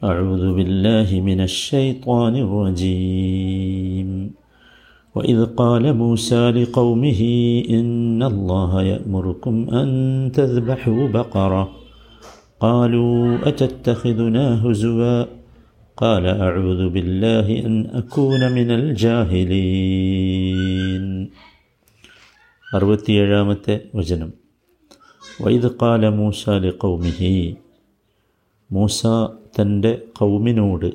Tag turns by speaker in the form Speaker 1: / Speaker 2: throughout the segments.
Speaker 1: أعوذ بالله من الشيطان الرجيم. وإذ قال موسى لقومه إن الله يأمركم أن تذبحوا بقرة. قالوا أتتخذنا هزوا؟ قال أعوذ بالله أن أكون من الجاهلين. أروتي وجنم وإذ قال موسى لقومه മൂസ തന്റെ കൗമിനോട്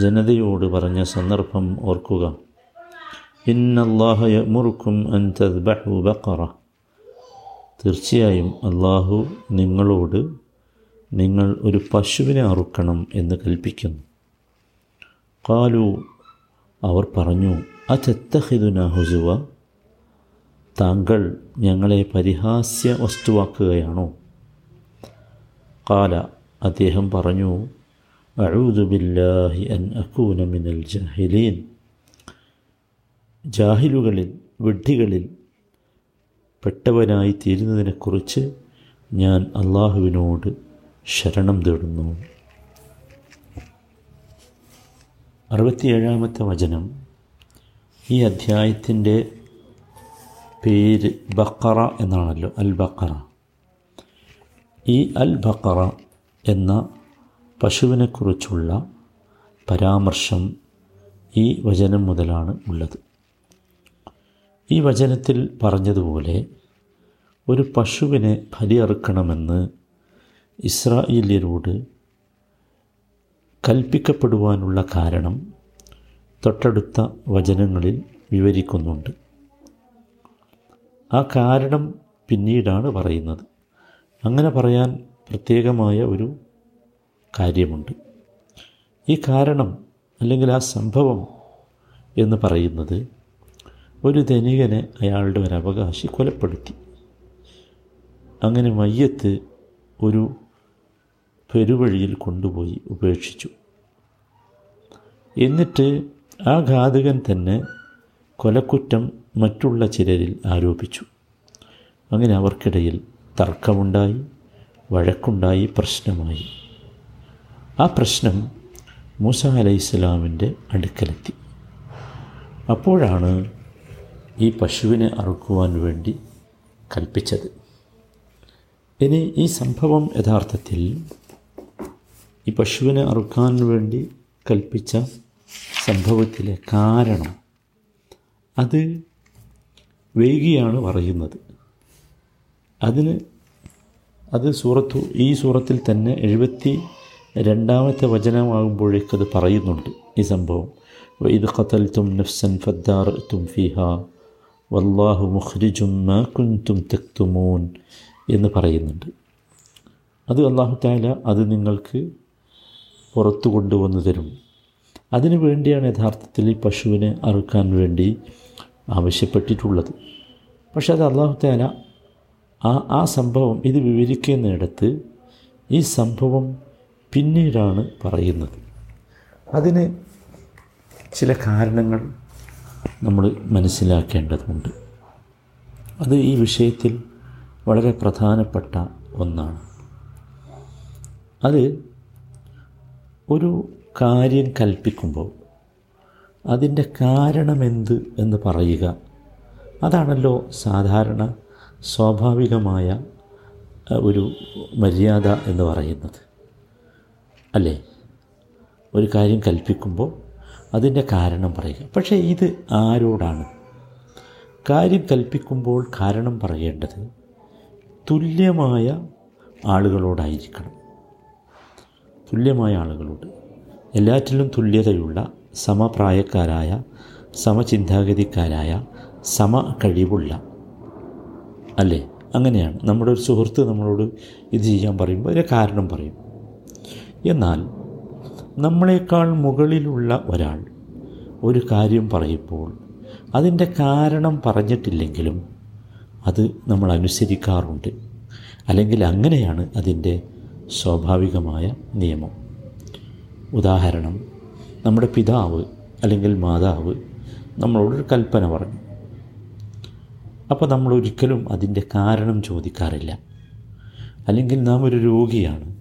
Speaker 1: ജനതയോട് പറഞ്ഞ സന്ദർഭം ഓർക്കുക. ഇന്നല്ലാഹയ മുറുക്കും അൻ തദ്ബഹു ബക്കറ തീർച്ചയായും അള്ളാഹു നിങ്ങളോട് നിങ്ങൾ ഒരു പശുവിനെ അറുക്കണം എന്ന് കൽപ്പിക്കുന്നു. കാലു അവർ പറഞ്ഞു അതെത്തഹിദുന ഹുസുവ? താങ്കൾ ഞങ്ങളെ പരിഹാസ്യ വസ്തുവാക്കുകയാണോ? കാല അദ്ദേഹം പറഞ്ഞു ബില്ലാഹി അൻ അക്കൂന മിനൽ ജാഹിലീൻ. ജാഹിലുകളിൽ വിഡ്ഢികളിൽ പെട്ടവനായി തീരുന്നതിനെക്കുറിച്ച് ഞാൻ അള്ളാഹുവിനോട് ശരണം തേടുന്നു. അറുപത്തിയേഴാമത്തെ വചനം. ഈ അധ്യായത്തിന്റെ പേര് ബക്കറ എന്നാണല്ലോ അൽ ബക്കറ ഈ അൽ ബക്കറ എന്ന പശുവിനെക്കുറിച്ചുള്ള പരാമർശം ഈ വചനം മുതലാണ് ഉള്ളത്. ഈ വചനത്തിൽ പറഞ്ഞതുപോലെ ഒരു പശുവിനെ ബലിയറുക്കണമെന്ന് ഇസ്രായേലിയരോട് കൽപ്പിക്കപ്പെടുവാനുള്ള കാരണം തൊട്ടടുത്ത വചനങ്ങളിൽ വിവരിക്കുന്നുണ്ട്. ആ കാരണം പിന്നീടാണ് പറയുന്നത്. അങ്ങനെ പറയാൻ പ്രത്യേകമായ ഒരു കാര്യമുണ്ട്. ഈ കാരണം അല്ലെങ്കിൽ ആ സംഭവം എന്ന് പറയുന്നത് ഒരു ധനികനെ അയാളുടെ ഒരു അവകാശി കൊലപ്പെടുത്തി. അങ്ങനെ മയ്യത്ത് ഒരു പെരുവഴിയിൽ കൊണ്ടുപോയി ഉപേക്ഷിച്ചു. എന്നിട്ട് ആ ഘാതകൻ തന്നെ കൊലക്കുറ്റം മറ്റുള്ള ചിലരിൽ ആരോപിച്ചു. അങ്ങനെ അവർക്കിടയിൽ തർക്കമുണ്ടായി. വഴക്കുണ്ടായി പ്രശ്നമായി. ആ പ്രശ്നം മൂസ അലൈഹി ഇസ്ലാമിന്റെ അടുക്കലെത്തി. അപ്പോഴാണ് ഈ പശുവിനെ അറുക്കുവാൻ വേണ്ടി കൽപ്പിച്ചത്. ഇനി ഈ സംഭവം യഥാർത്ഥത്തിൽ ഈ പശുവിനെ അറുക്കാൻ വേണ്ടി കൽപ്പിച്ച സംഭവത്തിലെ കാരണം അത് വൈകിയാണ് പറയുന്നത്. അതിന് അത് സൂറത്തു ഈ സൂറത്തിൽ തന്നെ എഴുപത്തി രണ്ടാമത്തെ വചനമാകുമ്പോഴേക്കത് പറയുന്നുണ്ട് ഈ സംഭവം. ഇത് തും നഫ്സൻ ഫദ്ദാർ തും ഫിഹ വല്ലാഹു മുഖ്രിജും കുൻതും തെക്തുമോൻ എന്ന് പറയുന്നുണ്ട്. അത് അള്ളാഹു താല അത് നിങ്ങൾക്ക് പുറത്തു കൊണ്ടുവന്നു തരും. അതിനു വേണ്ടിയാണ് യഥാർത്ഥത്തിൽ ഈ പശുവിനെ അറുക്കാൻ വേണ്ടി ആവശ്യപ്പെട്ടിട്ടുള്ളത്. പക്ഷേ അത് അള്ളാഹു താല ആ ആ സംഭവം ഇത് വിവരിക്കുന്നിടത്ത് ഈ സംഭവം പിന്നീടാണ് പറയുന്നത്. അതിന് ചില കാരണങ്ങൾ നമ്മൾ മനസ്സിലാക്കേണ്ടതുണ്ട്. അത് ഈ വിഷയത്തിൽ വളരെ പ്രധാനപ്പെട്ട ഒന്നാണ്. അത് ഒരു കാര്യം കൽപ്പിക്കുമ്പോൾ അതിന്റെ കാരണമെന്ത് എന്ന് പറയുക അതാണല്ലോ സാധാരണ സ്വാഭാവികമായ ഒരു മര്യാദ എന്ന് പറയുന്നത്. അല്ലേ? ഒരു കാര്യം കൽപ്പിക്കുമ്പോൾ അതിന്റെ കാരണം പറയുക. പക്ഷേ ഇത് ആരോടാണ്? കാര്യം കൽപ്പിക്കുമ്പോൾ കാരണം പറയേണ്ടത് തുല്യമായ ആളുകളോടായിരിക്കണം. തുല്യമായ ആളുകളോട്. എല്ലാറ്റിലും തുല്യതയുള്ള സമപ്രായക്കാരായ സമചിന്താഗതിക്കാരായ സമ കഴിവുള്ള അല്ലേ? അങ്ങനെയാണ്. നമ്മുടെ ഒരു സുഹൃത്ത് നമ്മളോട് ഇത് ചെയ്യാൻ പറയുമ്പോൾ അതിന് കാരണം പറയും. എന്നാൽ നമ്മളെക്കാൾ മുകളിലുള്ള ഒരാൾ ഒരു കാര്യം പറയുമ്പോൾ അതിന്റെ കാരണം പറഞ്ഞിട്ടില്ലെങ്കിലും അത് നമ്മൾ അനുസരിക്കാറുണ്ട്. അല്ലെങ്കിൽ അങ്ങനെയാണ് അതിന്റെ സ്വാഭാവികമായ നിയമം. ഉദാഹരണം നമ്മുടെ പിതാവ് അല്ലെങ്കിൽ മാതാവ് നമ്മളോടൊരു കൽപ്പന പറഞ്ഞു. അപ്പോൾ നമ്മൾ ഒരിക്കലും അതിന്റെ കാരണം ചോദിക്കാറില്ല. അല്ലെങ്കിൽ നാം ഒരു രോഗിയാണ്.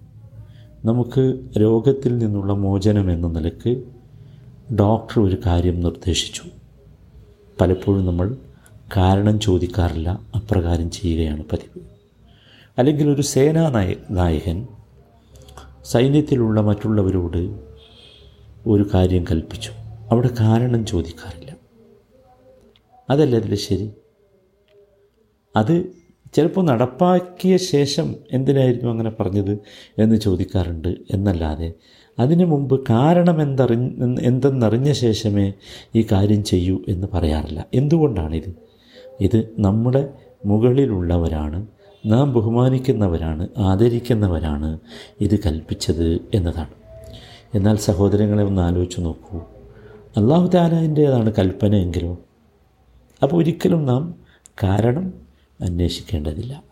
Speaker 1: നമുക്ക് രോഗത്തിൽ നിന്നുള്ള മോചനം എന്ന നിലയ്ക്ക് ഡോക്ടർ ഒരു കാര്യം നിർദ്ദേശിച്ചു. പലപ്പോഴും നമ്മൾ കാരണം ചോദിക്കാറില്ല അപ്രകാരം ചെയ്യുകയാണ് പതിവ്. അല്ലെങ്കിൽ ഒരു സേനാ നായ നായകൻ സൈന്യത്തിലുള്ള മറ്റുള്ളവരോട് ഒരു കാര്യം കൽപ്പിച്ചു. അവിടെ കാരണം ചോദിക്കാറില്ല. അതല്ലേ അതിൽ ശരി? അത് ചിലപ്പോൾ നടപ്പാക്കിയ ശേഷം എന്തിനായിരുന്നു അങ്ങനെ പറഞ്ഞത് എന്ന് ചോദിക്കാറുണ്ട് എന്നല്ലാതെ. അതിനു മുമ്പ് കാരണം എന്തറി എന്തെന്നറിഞ്ഞ ശേഷമേ ഈ കാര്യം ചെയ്യൂ എന്ന് പറയാറില്ല. എന്തുകൊണ്ടാണിത്? ഇത് നമ്മുടെ മുകളിലുള്ളവരാണ് നാം ബഹുമാനിക്കുന്നവരാണ് ആദരിക്കുന്നവരാണ് ഇത് കൽപ്പിച്ചത് എന്നതാണ്. എന്നാൽ സഹോദരങ്ങളെ ഒന്ന് ആലോചിച്ച് നോക്കൂ. അള്ളാഹു താലാന്റേതാണ് കൽപ്പന അപ്പോൾ ഒരിക്കലും നാം കാരണം അന്വേഷിക്കേണ്ടതില്ല.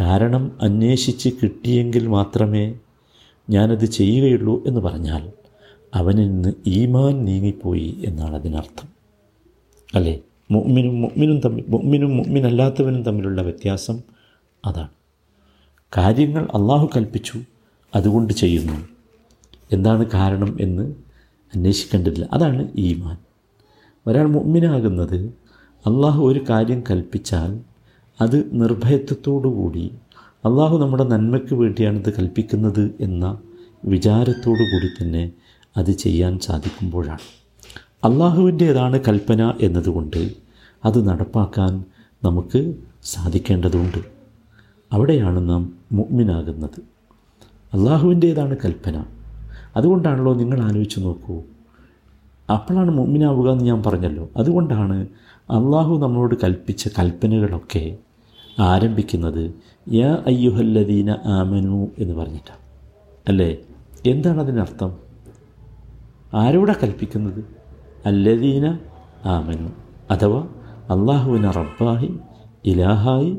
Speaker 1: കാരണം അന്വേഷിച്ച് കിട്ടിയെങ്കിൽ മാത്രമേ ഞാനത് ചെയ്യുകയുള്ളൂ എന്ന് പറഞ്ഞാൽ അവനിൽ നിന്ന് ഈമാൻ നീങ്ങിപ്പോയി എന്നാണ് അതിനർത്ഥം. അല്ലേ? മുഅ്മിനും മുഅ്മിനും തമ്മിൽ മുഅ്മിനും മുഅ്മിനല്ലാത്തവനും തമ്മിലുള്ള വ്യത്യാസം അതാണ്. കാര്യങ്ങൾ അള്ളാഹു കൽപ്പിച്ചു അതുകൊണ്ട് ചെയ്യുന്നു. എന്താണ് കാരണം എന്ന് അന്വേഷിക്കേണ്ടതില്ല. അതാണ് ഈമാൻ. ഒരാൾ മുഅ്മിനാകുന്നത് അള്ളാഹു ഒരു കാര്യം കൽപ്പിച്ചാൽ അത് നിർഭയത്വത്തോടുകൂടി അള്ളാഹു നമ്മുടെ നന്മയ്ക്ക് വേണ്ടിയാണിത് കൽപ്പിക്കുന്നത് എന്ന വിചാരത്തോടു കൂടി തന്നെ അത് ചെയ്യാൻ സാധിക്കുമ്പോഴാണ്. അള്ളാഹുവിന്റേതാണ് കൽപ്പന എന്നതുകൊണ്ട് അത് നടപ്പാക്കാൻ നമുക്ക് സാധിക്കേണ്ടതുണ്ട്. അവിടെയാണ് നാം മുഗ്മിനാകുന്നത് അള്ളാഹുവിന്റേതാണ് കൽപ്പന. അതുകൊണ്ടാണല്ലോ നിങ്ങൾ ആലോചിച്ച് നോക്കൂ. അപ്പോഴാണ് മുഗ്മിനാവുക എന്ന് ഞാൻ പറഞ്ഞല്ലോ. അതുകൊണ്ടാണ് അള്ളാഹു നമ്മളോട് കൽപ്പിച്ച കൽപ്പനകളൊക്കെ ആരംഭിക്കുന്നത് യാ അയ്യുഹല്ലദീന ആമനു എന്ന് പറഞ്ഞിട്ടാണ് അല്ലേ? എന്താണ് അതിനർത്ഥം? ആരോടാ കൽപ്പിക്കുന്നത്? അല്ലദീന ആമനു. അഥവാ അള്ളാഹുവിനെ റബ്ബായി ഇലാഹായി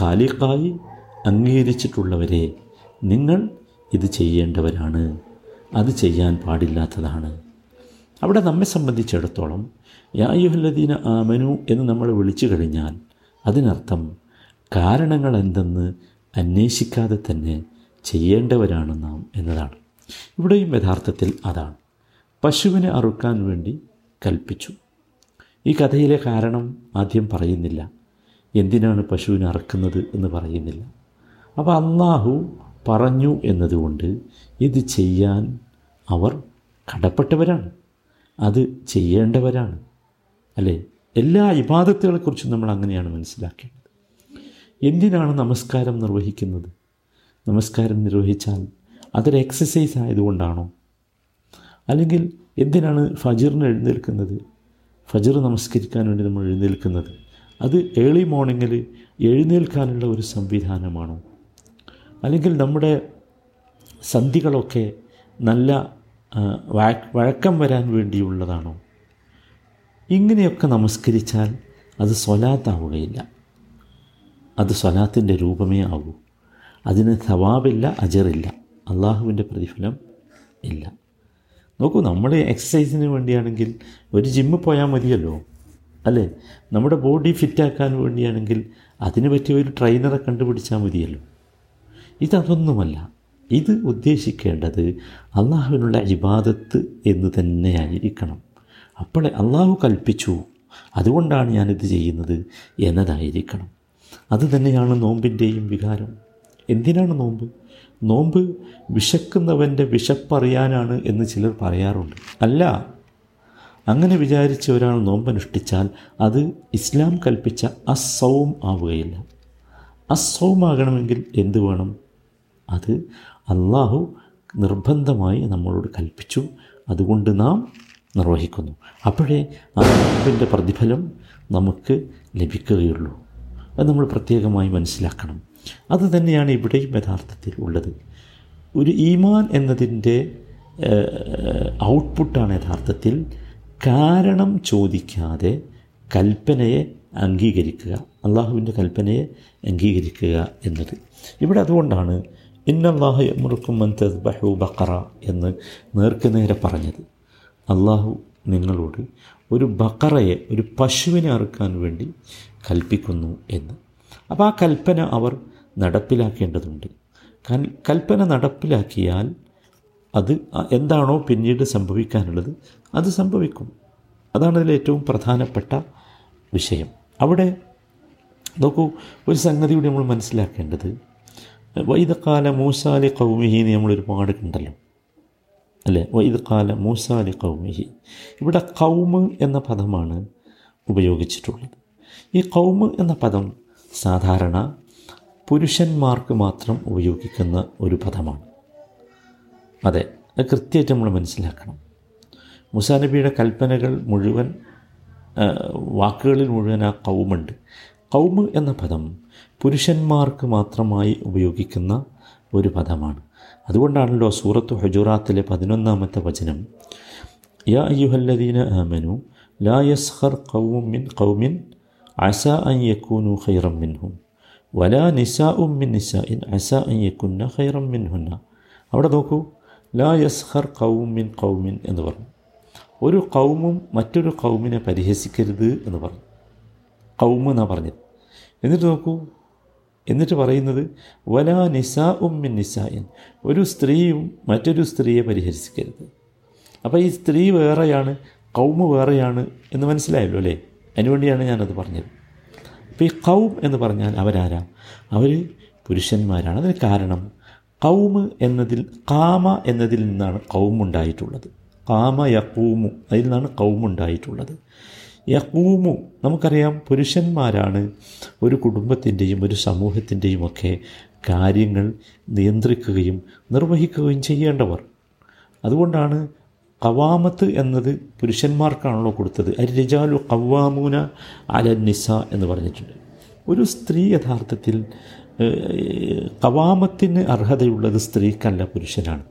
Speaker 1: ഖാലിഖായി അംഗീകരിച്ചിട്ടുള്ളവരെ നിങ്ങൾ ഇത് ചെയ്യേണ്ടവരാണ്. അത് ചെയ്യാൻ പാടില്ലാത്തതാണ്. അവിടെ നമ്മെ സംബന്ധിച്ചിടത്തോളം യായുഹല്ലദീന ആമനു എന്ന് നമ്മൾ വിളിച്ചു കഴിഞ്ഞാൽ അതിനർത്ഥം കാരണങ്ങൾ എന്തെന്ന് അന്വേഷിക്കാതെ തന്നെ ചെയ്യേണ്ടവരാണ് നാം എന്നതാണ്. ഇവിടെയും യഥാർത്ഥത്തിൽ അതാണ്. പശുവിനെ അറുക്കാൻ വേണ്ടി കൽപ്പിച്ചു. ഈ കഥയിലെ കാരണം ആദ്യം പറയുന്നില്ല. എന്തിനാണ് പശുവിനെ അറുക്കുന്നത് എന്ന് പറയുന്നില്ല. അപ്പോൾ അള്ളാഹു പറഞ്ഞു എന്നതുകൊണ്ട് ഇത് ചെയ്യാൻ അവർ കടപ്പെട്ടവരാണ്. അത് ചെയ്യേണ്ടവരാണ്. അല്ലേ? എല്ലാ ഇബാദത്തുകളെക്കുറിച്ചും നമ്മൾ അങ്ങനെയാണ് മനസ്സിലാക്കേണ്ടത്. എന്തിനാണ് നമസ്കാരം നിർവഹിക്കുന്നത്? നമസ്കാരം നിർവഹിച്ചാൽ അതൊരു എക്സസൈസ് ആയതുകൊണ്ടാണോ? അല്ലെങ്കിൽ എന്തിനാണ് ഫജിറിന് എഴുന്നേൽക്കുന്നത്? ഫജിർ നമസ്കരിക്കാൻ വേണ്ടി നമ്മൾ എഴുന്നേൽക്കുന്നത് അത് ഏർലി മോർണിംഗിൽ എഴുന്നേൽക്കാനുള്ള ഒരു സംവിധാനമാണോ? അല്ലെങ്കിൽ നമ്മുടെ സന്ധികളൊക്കെ നല്ല വഴക്കം വരാൻ വേണ്ടിയുള്ളതാണോ? ഇങ്ങനെയൊക്കെ നമസ്കരിച്ചാൽ അത് സ്വലാത്താവുകയില്ല. അത് സ്വലാത്തിന്റെ രൂപമേ ആകൂ. അതിന് സവാബില്ല അജറില്ല. അള്ളാഹുവിന്റെ പ്രതിഫലം ഇല്ല. നോക്കൂ നമ്മൾ എക്സസൈസിന് വേണ്ടിയാണെങ്കിൽ ഒരു ജിമ്മിൽ പോയാൽ മതിയല്ലോ അല്ലേ? നമ്മുടെ ബോഡി ഫിറ്റാക്കാൻ വേണ്ടിയാണെങ്കിൽ അതിന് പറ്റിയ ഒരു ട്രെയിനറെ കണ്ടുപിടിച്ചാൽ മതിയല്ലോ. ഇതതൊന്നുമല്ല. ഇത് ഉദ്ദേശിക്കേണ്ടത് അള്ളാഹുവിനുള്ള ഇബാദത്ത് എന്ന് തന്നെയായിരിക്കണം. അപ്പോൾ അള്ളാഹു കൽപ്പിച്ചു. അതുകൊണ്ടാണ് ഞാനിത് ചെയ്യുന്നത് എന്നതായിരിക്കണം. അത് തന്നെയാണ് നോമ്പിന്റെയും വികാരം. എന്തിനാണ് നോമ്പ്? നോമ്പ് വിശക്കുന്നവന്റെ വിശപ്പറിയാനാണ് എന്ന് ചിലർ പറയാറുണ്ട്. അല്ല അങ്ങനെ വിചാരിച്ച് ഒരാൾ നോമ്പനുഷ്ഠിച്ചാൽ അത് ഇസ്ലാം കൽപ്പിച്ച അസൗം ആവുകയില്ല. അസൗമാകണമെങ്കിൽ എന്ത് വേണം? അത് അള്ളാഹു നിർബന്ധമായി നമ്മളോട് കൽപ്പിച്ചു. അതുകൊണ്ട് നാം നിർവഹിക്കുന്നു. അപ്പോഴേ ആ നോമ്പിന്റെ പ്രതിഫലം നമുക്ക് ലഭിക്കുകയുള്ളൂ. അത് നമ്മൾ പ്രത്യേകമായി മനസ്സിലാക്കണം. അത് തന്നെയാണ് ഇവിടെയും യഥാർത്ഥത്തിൽ ഉള്ളത്. ഒരു ഈമാൻ എന്നതിന്റെ ഔട്ട്പുട്ടാണ് യഥാർത്ഥത്തിൽ കാരണം ചോദിക്കാതെ കൽപ്പനയെ അംഗീകരിക്കുക അള്ളാഹുവിന്റെ കൽപ്പനയെ അംഗീകരിക്കുക എന്നത്. ഇവിടെ അതുകൊണ്ടാണ് ഇന്നല്ലാഹ യമുറുക്കും മന്തസ്ബഹു ബക്കറ എന്ന് നേർക്കുനേരെ പറഞ്ഞത്. അള്ളാഹു നിങ്ങളോട് ഒരു ബക്കറയെ ഒരു പശുവിനെ അറുക്കാൻ വേണ്ടി കൽപ്പിക്കുന്നു എന്ന്. അപ്പോൾ ആ കൽപ്പന അവർ നടപ്പിലാക്കേണ്ടതുണ്ട്. കൽ കൽപ്പന നടപ്പിലാക്കിയാൽ അത് എന്താണോ പിന്നീട് സംഭവിക്കാനുള്ളത് അത് സംഭവിക്കും. അതാണ് അതിൽ ഏറ്റവും പ്രധാനപ്പെട്ട വിഷയം. അവിടെ നോക്കൂ ഒരു സംഗതി കൂടി നമ്മൾ മനസ്സിലാക്കേണ്ടത്. വൈദക്കാല മൂസാലി കൗമിഹിന്ന് നമ്മൾ ഒരുപാട് കണ്ടല്ലോ. അല്ലേ? വൈദക്കാല മൂസാലി കൗമിഹി ഇവിടെ കൗമ് എന്ന പദമാണ് ഉപയോഗിച്ചിട്ടുള്ളത്. ഈ കൗമ് എന്ന പദം സാധാരണ പുരുഷന്മാർക്ക് മാത്രം ഉപയോഗിക്കുന്ന ഒരു പദമാണ്. അതെ അത് കൃത്യമായിട്ട് നമ്മൾ മനസ്സിലാക്കണം. മുസാനബിയുടെ കൽപ്പനകൾ മുഴുവൻ വാക്കുകളിൽ മുഴുവൻ ആ കൗമുണ്ട്. കൗമ് എന്ന പദം പുരുഷന്മാർക്ക് മാത്രമായി ഉപയോഗിക്കുന്ന ഒരു പദമാണ്. അതുകൊണ്ടാണല്ലോ സൂറത്ത് ഹുജുറാത്തിലെ പതിനൊന്നാമത്തെ വചനം യാ അയ്യുഹല്ലദീന ആമനു ലാ യസ്ഹർ കൗമും മിൻ കൗമിൻ അസ അൻ يكونوا خيرا മിൻഹും വലാ نساء من നിസാഇൻ അസ അൻ യക്കുന്ന خيرا منهن. അവിടെ നോക്കൂ. ലാ യസ്ഹർ കൗമിൻ മിൻ കൗമിൻ എന്ന് പറഞ്ഞു. ഒരു കൗമും മറ്റൊരു കൗമിനെ പരിഹസിക്കരുത് എന്ന് പറഞ്ഞു. കൗമ് എന്നാണ് പറഞ്ഞത്. എന്നിട്ട് നോക്കൂ. എന്നിട്ട് പറയുന്നത് വലാ നിസാ ഉമ്മിൻ നിസായൻ ഒരു സ്ത്രീയും മറ്റൊരു സ്ത്രീയെ പരിഹസിക്കരുത്. അപ്പോൾ ഈ സ്ത്രീ വേറെയാണ് കൗമ് വേറെയാണ് എന്ന് മനസ്സിലായല്ലോ അല്ലേ? അതിനുവേണ്ടിയാണ് ഞാനത് പറഞ്ഞത്. അപ്പോൾ ഈ കൗം എന്ന് പറഞ്ഞാൽ അവരാരാ? അവർ പുരുഷന്മാരാണ്. അതിന് കാരണം കൗമ് എന്നതിൽ കാമ എന്നതിൽ നിന്നാണ് കൗമുണ്ടായിട്ടുള്ളത് കാമ യക്കൂമു അതിൽ നിന്നാണ് കൗമുണ്ടായിട്ടുള്ളത് യക്കൂമു നമുക്കറിയാം പുരുഷന്മാരാണ് ഒരു കുടുംബത്തിന്റെയും ഒരു സമൂഹത്തിന്റെയും ഒക്കെ കാര്യങ്ങൾ നിയന്ത്രിക്കുകയും നിർവഹിക്കുകയും ചെയ്യേണ്ടവർ. അതുകൊണ്ടാണ് കവാമത്ത് എന്നത് പുരുഷന്മാർക്കാണല്ലോ കൊടുത്തത്. അരിജാലു കവാമൂന അല നിസ എന്ന് പറഞ്ഞിട്ടുണ്ട്. ഒരു സ്ത്രീ യഥാർത്ഥത്തിൽ കവാമത്തിന് അർഹതയുള്ളത് സ്ത്രീക്കല്ല പുരുഷനാണ്.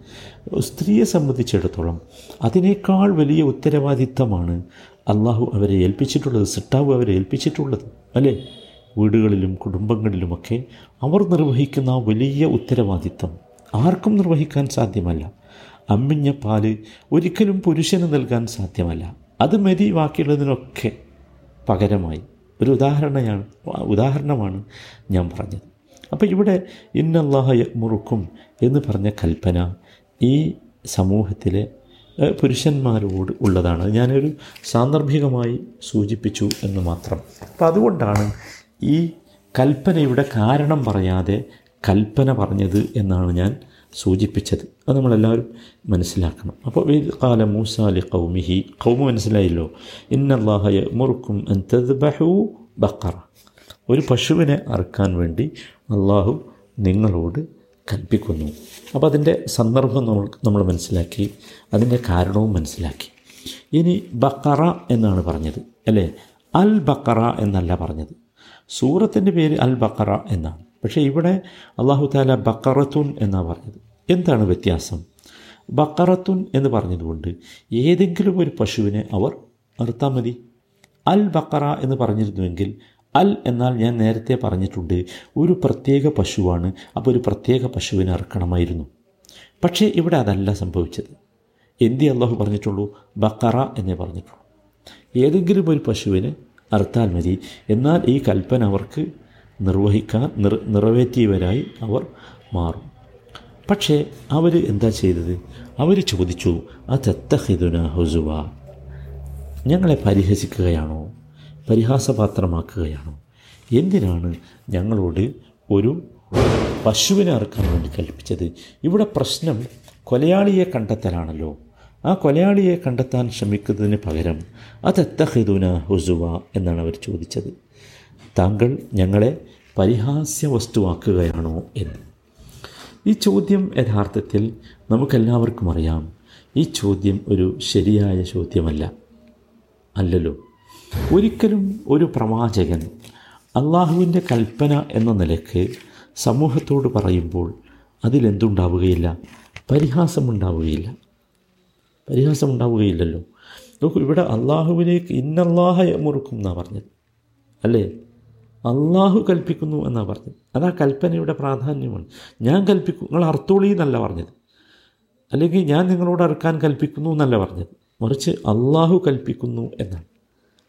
Speaker 1: സ്ത്രീയെ സംബന്ധിച്ചിടത്തോളം അതിനേക്കാൾ വലിയ ഉത്തരവാദിത്തമാണ് അള്ളാഹു അവരെ ഏൽപ്പിച്ചിട്ടുള്ളത് സിട്ടാവ് അവരെ ഏൽപ്പിച്ചിട്ടുള്ളത് അല്ലേ? വീടുകളിലും കുടുംബങ്ങളിലുമൊക്കെ അവർ നിർവഹിക്കുന്ന വലിയ ഉത്തരവാദിത്തം ആർക്കും നിർവഹിക്കാൻ സാധ്യമല്ല. അമ്മിഞ്ഞ പാൽ ഒരിക്കലും പുരുഷന് നൽകാൻ സാധ്യമല്ല. അത് മതി ബാക്കിയുള്ളതിനൊക്കെ പകരമായി. ഒരു ഉദാഹരണയാണ് ഉദാഹരണമാണ് ഞാൻ പറഞ്ഞത്. അപ്പോൾ ഇവിടെ ഇന്നല്ലാഹ മുറുക്കും എന്ന് പറഞ്ഞ കൽപ്പന ഈ സമൂഹത്തിലെ പുരുഷന്മാരോട് ഉള്ളതാണ്. ഞാനൊരു സാന്ദർഭികമായി സൂചിപ്പിച്ചു എന്ന് മാത്രം. അപ്പം അതുകൊണ്ടാണ് ഈ കൽപ്പനയുടെ കാരണം പറയാതെ കൽപ്പന പറഞ്ഞത് എന്നാണ് ഞാൻ സൂചിപ്പിച്ചത്. അത് നമ്മളെല്ലാവരും മനസ്സിലാക്കണം. അപ്പോൾ കാല മൂസാലി കൗമിഹി കൗമ മനസ്സിലായല്ലോ. ഇന്നല്ലാഹ മുറുക്കും ബക്കറ ഒരു പശുവിനെ അറുക്കാൻ വേണ്ടി അള്ളാഹു നിങ്ങളോട് കൽപ്പിക്കുന്നു. അപ്പോൾ അതിന്റെ സന്ദർഭം നമ്മൾ നമ്മൾ മനസ്സിലാക്കി. അതിന്റെ കാരണവും മനസ്സിലാക്കി. ഇനി ബക്കറ എന്നാണ് പറഞ്ഞത്. അല്ലേ? അൽ ബക്കറ എന്നല്ല പറഞ്ഞത്. സൂറത്തിന്റെ പേര് അൽ ബക്കറ എന്നാണ്. പക്ഷേ ഇവിടെ അള്ളാഹു താല ബക്കറത്തുൻ എന്നാണ് പറഞ്ഞത്. എന്താണ് വ്യത്യാസം? ബക്കറത്തുൻ എന്ന് പറഞ്ഞതുകൊണ്ട് ഏതെങ്കിലും ഒരു പശുവിനെ അവർ നിർത്താൻ മതി. അൽ ബക്കറ എന്ന് പറഞ്ഞിരുന്നുവെങ്കിൽ അൽ എന്നാൽ ഞാൻ നേരത്തെ പറഞ്ഞിട്ടുണ്ട് ഒരു പ്രത്യേക പശുവാണ് അപ്പോൾ ഒരു പ്രത്യേക പശുവിനെ ഇറക്കണമായിരുന്നു. പക്ഷേ ഇവിടെ അതല്ല സംഭവിച്ചത്. എന്തി അള്ളാഹു പറഞ്ഞിട്ടുള്ളൂ? ബക്കറ എന്നേ പറഞ്ഞിട്ടുള്ളൂ. ഏതെങ്കിലും ഒരു പശുവിനെ അറുത്താൽ മതി. എന്നാൽ ഈ കൽപ്പന അവർക്ക് നിർവഹിക്കാൻ നിർ നിറവേറ്റിയവരായി അവർ മാറും. പക്ഷേ അവർ എന്താ ചെയ്തത്? അവർ ചോദിച്ചു അതെത്തഹിദുന ഹുസുവ? ഞങ്ങളെ പരിഹസിക്കുകയാണോ? പരിഹാസപാത്രമാക്കുകയാണോ? എന്തിനാണ് ഞങ്ങളോട് ഒരു പശുവിനെ അറുക്കാൻ വേണ്ടി കൽപ്പിച്ചത്? ഇവിടെ പ്രശ്നം കൊലയാളിയെ കണ്ടെത്തലാണല്ലോ. ആ കൊലയാളിയെ കണ്ടെത്താൻ ശ്രമിക്കുന്നതിന് പകരം അതെത്തഹിദുന ഹുസുവ? എന്നാണ് അവർ ചോദിച്ചത്. താങ്കൾ ഞങ്ങളെ പരിഹാസ്യ വസ്തുവാക്കുകയാണോ എന്ന്. ഈ ചോദ്യം യഥാർത്ഥത്തിൽ നമുക്കെല്ലാവർക്കും അറിയാം. ഈ ചോദ്യം ഒരു ശരിയായ ചോദ്യമല്ല. അല്ലല്ലോ. ഒരിക്കലും ഒരു പ്രവാചകൻ അള്ളാഹുവിന്റെ കൽപ്പന എന്ന നിലയ്ക്ക് സമൂഹത്തോട് പറയുമ്പോൾ അതിലെന്തുണ്ടാവുകയില്ല? പരിഹാസമുണ്ടാവുകയില്ല. പരിഹാസമുണ്ടാവുകയില്ലല്ലോ. നോക്കൂ ഇവിടെ അള്ളാഹുവിനേക്ക് ഇന്നല്ലാഹ മുറുക്കും എന്നാണ് പറഞ്ഞത്. അല്ലേ? അള്ളാഹു കൽപ്പിക്കുന്നു എന്നാണ് പറഞ്ഞത്. അതാ കൽപ്പനയുടെ പ്രാധാന്യമാണ് ഞാൻ കൽപ്പിക്കും നിങ്ങൾ അർത്തോളി എന്നല്ല പറഞ്ഞത്. അല്ലെങ്കിൽ ഞാൻ നിങ്ങളോട് അറുക്കാൻ കൽപ്പിക്കുന്നു എന്നല്ല പറഞ്ഞത്. മറിച്ച് അള്ളാഹു കൽപ്പിക്കുന്നു എന്നാണ്.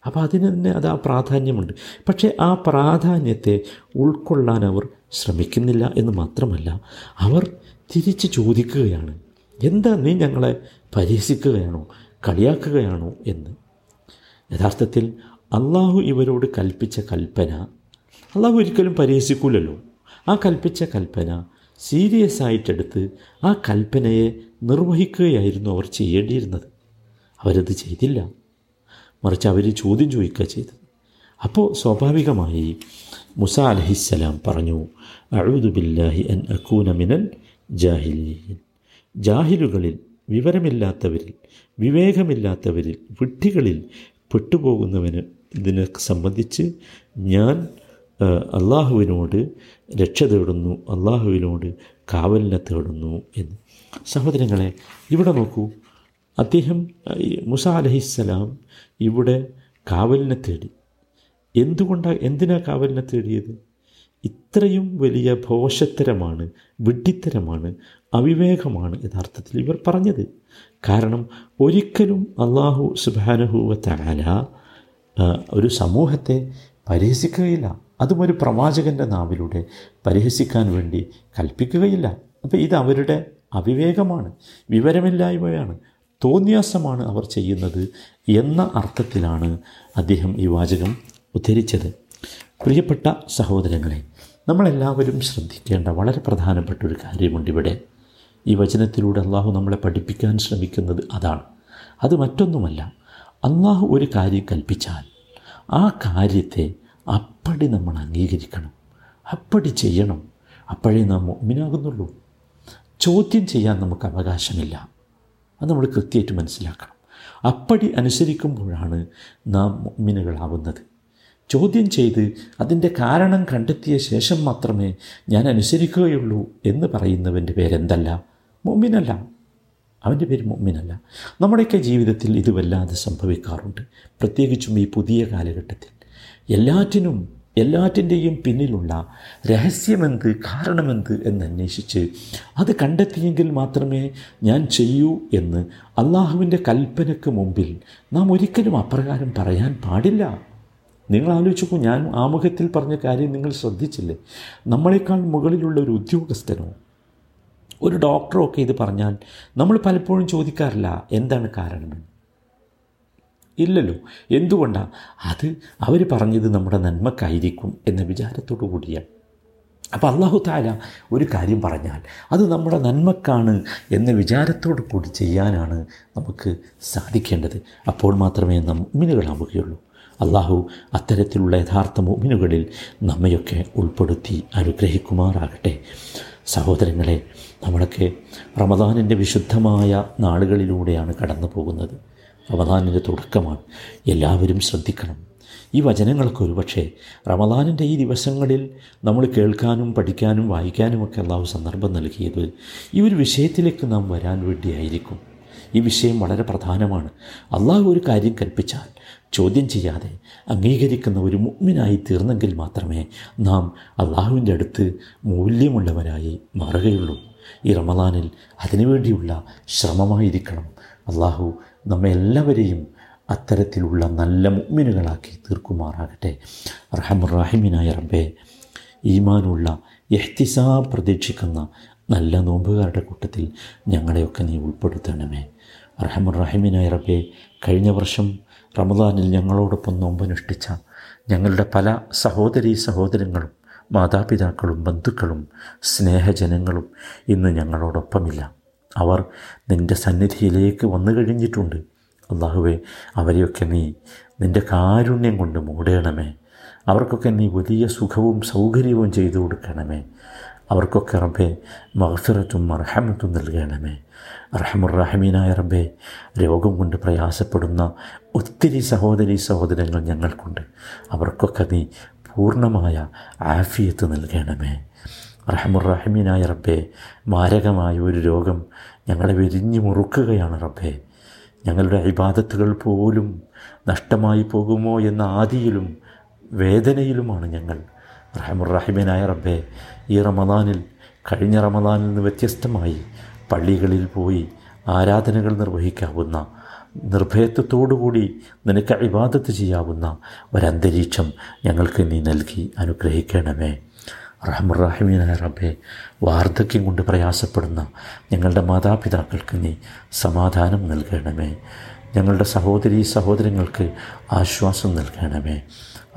Speaker 1: അപ്പോൾ അതിന് തന്നെ അത് ആ പ്രാധാന്യമുണ്ട്. പക്ഷേ ആ പ്രാധാന്യത്തെ ഉൾക്കൊള്ളാൻ അവർ ശ്രമിക്കുന്നില്ല എന്ന് മാത്രമല്ല അവർ തിരിച്ച് ചോദിക്കുകയാണ്. എന്താ നീ ഞങ്ങളെ പരിഹസിക്കുകയാണോ? കളിയാക്കുകയാണോ എന്ന്. യഥാർത്ഥത്തിൽ അള്ളാഹു ഇവരോട് കൽപ്പിച്ച കൽപ്പന അള്ളാഹു ഒരിക്കലും പരിഹസിക്കൂലല്ലോ ആ കൽപ്പിച്ച കൽപ്പന സീരിയസ് ആയിട്ടെടുത്ത് ആ കൽപ്പനയെ നിർവഹിക്കുകയായിരുന്നു അവർ ചെയ്യേണ്ടിയിരുന്നത്. അവരത് ചെയ്തില്ല. മറിച്ച് അവർ ചോദ്യം ചോദിക്കുക ചെയ്തത് അപ്പോൾ സ്വാഭാവികമായി മുസ അലഹിസ്സലാം പറഞ്ഞു അഴുദുബില്ലാഹി അൻ അക്കൂന മിനൽ ജാഹിലീൻ. ജാഹിലുകളിൽ വിവരമില്ലാത്തവരിൽ വിവേകമില്ലാത്തവരിൽ വിട്ടികളിൽ പെട്ടുപോകുന്നവന് ഇതിനെ സംബന്ധിച്ച് ഞാൻ അള്ളാഹുവിനോട് രക്ഷ തേടുന്നു അള്ളാഹുവിനോട് കാവലിനെ തേടുന്നു എന്ന്. സഹോദരങ്ങളെ ഇവിടെ നോക്കൂ. അദ്ദേഹം മുസ അലഹിസ്സലാം ഇവിടെ കാവലിനെ തേടി. എന്തുകൊണ്ടാണ് എന്തിനാ കാവലിനെ തേടിയത്? ഇത്രയും വലിയ ഭോഷത്തരമാണ് വിഡ്ഢിത്തരമാണ് അവിവേകമാണ് യഥാർത്ഥത്തിൽ ഇവർ പറഞ്ഞത്. കാരണം ഒരിക്കലും അള്ളാഹു സുബാനഹുവ തആല ഒരു സമൂഹത്തെ പരിഹസിക്കുകയില്ല അതും ഒരു പ്രവാചകന്റെ നാവിലൂടെ പരിഹസിക്കാൻ വേണ്ടി കൽപ്പിക്കുകയില്ല. അപ്പോൾ ഇത് അവരുടെ അവിവേകമാണ് വിവരമില്ലായ്മയാണ് തോന്നിയാസമാണ് അവർ ചെയ്യുന്നത് എന്ന അർത്ഥത്തിലാണ് അദ്ദേഹം ഈ വാചകം ഉദ്ധരിച്ചത്. പ്രിയപ്പെട്ട സഹോദരങ്ങളെ നമ്മളെല്ലാവരും ശ്രദ്ധിക്കേണ്ട വളരെ പ്രധാനപ്പെട്ട ഒരു കാര്യമുണ്ട് ഇവിടെ. ഈ വചനത്തിലൂടെ അള്ളാഹു നമ്മളെ പഠിപ്പിക്കാൻ ശ്രമിക്കുന്നത് അതാണ്. അത് മറ്റൊന്നുമല്ല അള്ളാഹു ഒരു കാര്യം കൽപ്പിച്ചാൽ ആ കാര്യത്തെ അപ്പടി നമ്മൾ അംഗീകരിക്കണം. അപ്പടി ചെയ്യണം. അപ്പോഴേ നാം മുഗ്മിനാകുന്നുള്ളൂ. ചോദ്യം ചെയ്യാൻ നമുക്ക് അവകാശമില്ല. അത് നമ്മൾ കൃത്യമായിട്ട് മനസ്സിലാക്കണം. അപ്പടി അനുസരിക്കുമ്പോഴാണ് നാം മുഗ്മിനുകളാവുന്നത്. ചോദ്യം ചെയ്ത് അതിന്റെ കാരണം കണ്ടെത്തിയ ശേഷം മാത്രമേ ഞാൻ അനുസരിക്കുകയുള്ളൂ എന്ന് പറയുന്നവന്റെ പേരെന്തല്ല? മുമ്മിനല്ല അവന്റെ പേര് മുമ്മിനല്ല നമ്മുടെയൊക്കെ ജീവിതത്തിൽ ഇത് വല്ലാതെ സംഭവിക്കാറുണ്ട്. പ്രത്യേകിച്ചും ഈ പുതിയ കാലഘട്ടത്തിൽ. എല്ലാറ്റിനും എല്ലാറ്റിന്റെയും പിന്നിലുള്ള രഹസ്യമെന്ത് കാരണമെന്ത് എന്ന് അന്വേഷിച്ച് അത് കണ്ടെത്തിയെങ്കിൽ മാത്രമേ ഞാൻ ചെയ്യൂ എന്ന് അള്ളാഹുവിന്റെ കൽപ്പനയ്ക്ക് മുമ്പിൽ നാം ഒരിക്കലും അപ്രകാരം പറയാൻ പാടില്ല. നിങ്ങൾ ആലോചിച്ചു ഞാൻ ആമുഖത്തിൽ പറഞ്ഞ കാര്യം നിങ്ങൾ ശ്രദ്ധിച്ചില്ലേ? നമ്മളെക്കാൾ മുകളിലുള്ള ഒരു ഉദ്യോഗസ്ഥനോ ഒരു ഡോക്ടറോ ഒക്കെ ഇത് പറഞ്ഞാൽ നമ്മൾ പലപ്പോഴും ചോദിക്കാറില്ല എന്താണ് കാരണമെന്ന്. ഇല്ലല്ലോ. എന്തുകൊണ്ടാണ് അത് അവർ പറഞ്ഞത് നമ്മുടെ നന്മക്കായിരിക്കും എന്ന വിചാരത്തോടു കൂടിയാണ്. അപ്പോൾ അള്ളാഹു താല ഒരു കാര്യം പറഞ്ഞാൽ അത് നമ്മുടെ നന്മക്കാണ് എന്ന വിചാരത്തോടു കൂടി ചെയ്യാനാണ് നമുക്ക് സാധിക്കേണ്ടത്. അപ്പോൾ മാത്രമേ നാം മിനുകളാവുകയുള്ളൂ അള്ളാഹു അത്തരത്തിലുള്ള യഥാർത്ഥ മുമിനുകളിൽ നമ്മയൊക്കെ ഉൾപ്പെടുത്തി അനുഗ്രഹിക്കുമാറാകട്ടെ. സഹോദരങ്ങളെ നമ്മളൊക്കെ റമദാനിന്റെ വിശുദ്ധമായ നാളുകളിലൂടെയാണ് കടന്നു പോകുന്നത് റമദാനിന്റെ തുടക്കമാണ്. എല്ലാവരും ശ്രദ്ധിക്കണം. ഈ വചനങ്ങളൊക്കെ ഒരുപക്ഷെ റമദാനിന്റെ ഈ ദിവസങ്ങളിൽ നമ്മൾ കേൾക്കാനും പഠിക്കാനും വായിക്കാനുമൊക്കെ അള്ളാഹു സന്ദർഭം നൽകിയത് ഈ ഒരു വിഷയത്തിലേക്ക് നാം വരാൻ വേണ്ടിയായിരിക്കും. ഈ വിഷയം വളരെ പ്രധാനമാണ്. അള്ളാഹു ഒരു കാര്യം കൽപ്പിച്ചാൽ ചോദ്യം ചെയ്യാതെ അംഗീകരിക്കുന്ന ഒരു മുഗ്മിനായി തീർന്നെങ്കിൽ മാത്രമേ നാം അള്ളാഹുവിന്റെ അടുത്ത് മൂല്യമുള്ളവരായി മാറുകയുള്ളൂ. ഈ റമദാനിൽ അതിനുവേണ്ടിയുള്ള ശ്രമമായിരിക്കണം. അള്ളാഹു നമ്മെ എല്ലാവരെയും അത്തരത്തിലുള്ള നല്ല മുമ്മിനുകളാക്കി തീർക്കുമാറാകട്ടെ. റഹമുറാഹിമിനായ റബ്ബെ ഈമാനുള്ള എഹ്തിസാ പ്രതീക്ഷിക്കുന്ന നല്ല നോമ്പുകാരുടെ കൂട്ടത്തിൽ ഞങ്ങളെയൊക്കെ നീ ഉൾപ്പെടുത്തണമേ. റഹമുറാഹിമിനായ റബ്ബെ കഴിഞ്ഞ വർഷം റമദാനിൽ ഞങ്ങളോടൊപ്പം നോമ്പനുഷ്ഠിച്ച ഞങ്ങളുടെ പല സഹോദരീ സഹോദരങ്ങളും മാതാപിതാക്കളും ബന്ധുക്കളും സ്നേഹജനങ്ങളും ഇന്ന് ഞങ്ങളോടൊപ്പമില്ല. അവർ നിന്റെ സന്നിധിയിലേക്ക് വന്നു കഴിഞ്ഞിട്ടുണ്ട്. അള്ളാഹുവെ അവരെയൊക്കെ നീ നിന്റെ കാരുണ്യം കൊണ്ട് മൂടേണമേ. അവർക്കൊക്കെ നീ വലിയ സുഖവും സൗകര്യവും ചെയ്തു കൊടുക്കണമേ. അവർക്കൊക്കെ റബ്ബെ മഹഫിറത്തും അർഹമത്തും നൽകണമേ. റഹമുറഹമീനായ റബ്ബെ രോഗം കൊണ്ട് പ്രയാസപ്പെടുന്ന ഒത്തിരി സഹോദരി സഹോദരങ്ങൾ ഞങ്ങൾക്കുണ്ട്. അവർക്കൊക്കെ നീ പൂർണമായ ആഫിയത്ത് നൽകണമേ. റഹമുറഹമീനായ റബ്ബേ മാരകമായ ഒരു രോഗം ഞങ്ങളെ വിരിഞ്ഞു മുറുക്കുകയാണ് റബ്ബേ. ഞങ്ങളുടെ അഭിബാധത്തുകൾ പോലും നഷ്ടമായി പോകുമോ എന്ന ആദിയിലും വേദനയിലുമാണ് ഞങ്ങൾ. റഹമുറഹിമനായ റബ്ബെ ഈ റമദാനിൽ കഴിഞ്ഞ റമദാനിൽ നിന്ന് വ്യത്യസ്തമായി പള്ളികളിൽ പോയി ആരാധനകൾ നിർവഹിക്കാവുന്ന നിർഭയത്വത്തോടുകൂടി നിനക്ക് ഇബാദത്ത് ചെയ്യാവുന്ന ഒരന്തരീക്ഷം ഞങ്ങൾക്ക് നീ നൽകി അനുഗ്രഹിക്കണമേ. റഹമുറാഹിമീനായ റബ്ബെ വാർദ്ധക്യം കൊണ്ട് പ്രയാസപ്പെടുന്ന ഞങ്ങളുടെ മാതാപിതാക്കൾക്ക് നീ സമാധാനം നൽകണമേ. ഞങ്ങളുടെ സഹോദരി സഹോദരങ്ങൾക്ക് ആശ്വാസം നൽകണമേ.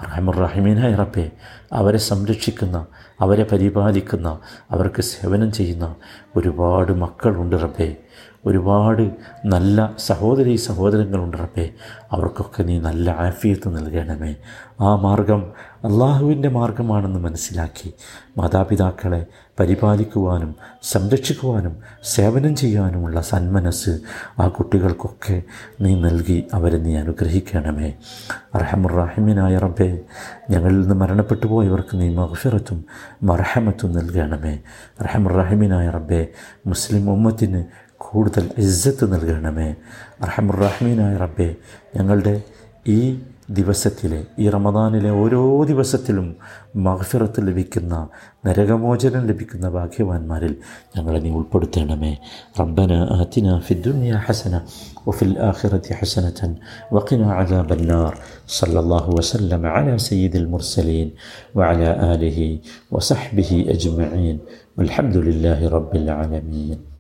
Speaker 1: റഹമുറാഹിമീനായ റബ്ബെ അവരെ സംരക്ഷിക്കുന്ന അവരെ പരിപാലിക്കുന്ന അവർക്ക് സേവനം ചെയ്യുന്ന ഒരുപാട് മക്കളുണ്ട് റബ്ബേ. ഒരുപാട് നല്ല സഹോദരി സഹോദരങ്ങളുണ്ട് റബ്ബേ. അവർക്കൊക്കെ നീ നല്ല ആഫിയത്ത് നൽകണമേ. ആ മാർഗം അള്ളാഹുവിന്റെ മാർഗമാണെന്ന് മനസ്സിലാക്കി മാതാപിതാക്കളെ പരിപാലിക്കുവാനും സംരക്ഷിക്കുവാനും സേവനം ചെയ്യാനുമുള്ള സന്മനസ് ആ കുട്ടികൾക്കൊക്കെ നീ നൽകി അവരെ നീ അനുഗ്രഹിക്കണമേ. അർഹമുറാഹിമിനായ റബ്ബേ ഞങ്ങളിൽ നിന്ന് മരണപ്പെട്ടു പോയവർക്ക് നീ മഹഫിറത്തും മർഹമത്തും നൽകണമേ. അർഹമുറാഹിമിനായ റബ്ബേ മുസ്ലിം ഉമ്മത്തിന് കൂടുതൽ ഇസ്സത്ത് നൽകണമേ റഹമുറാഹിമീനായ റബ്ബേ ഞങ്ങളുടെ ഈ ദിവസത്തിലെ ഈ റമദാനിലെ ഓരോ ദിവസത്തിലും മഹഫിറത്ത് ലഭിക്കുന്ന നരകമോചനം ലഭിക്കുന്ന ഭാഗ്യവാന്മാരിൽ ഞങ്ങളെ നീ ഉൾപ്പെടുത്തണമേ റബ്ബന ആതിന ഫിദ്ദുനിയ ഹസന وفي الآخرة حسنة وقنا عذاب النار صلى الله وسلم على سيد المرسلين وعلى آله وصحبه أجمعين والحمد لله رب العالمين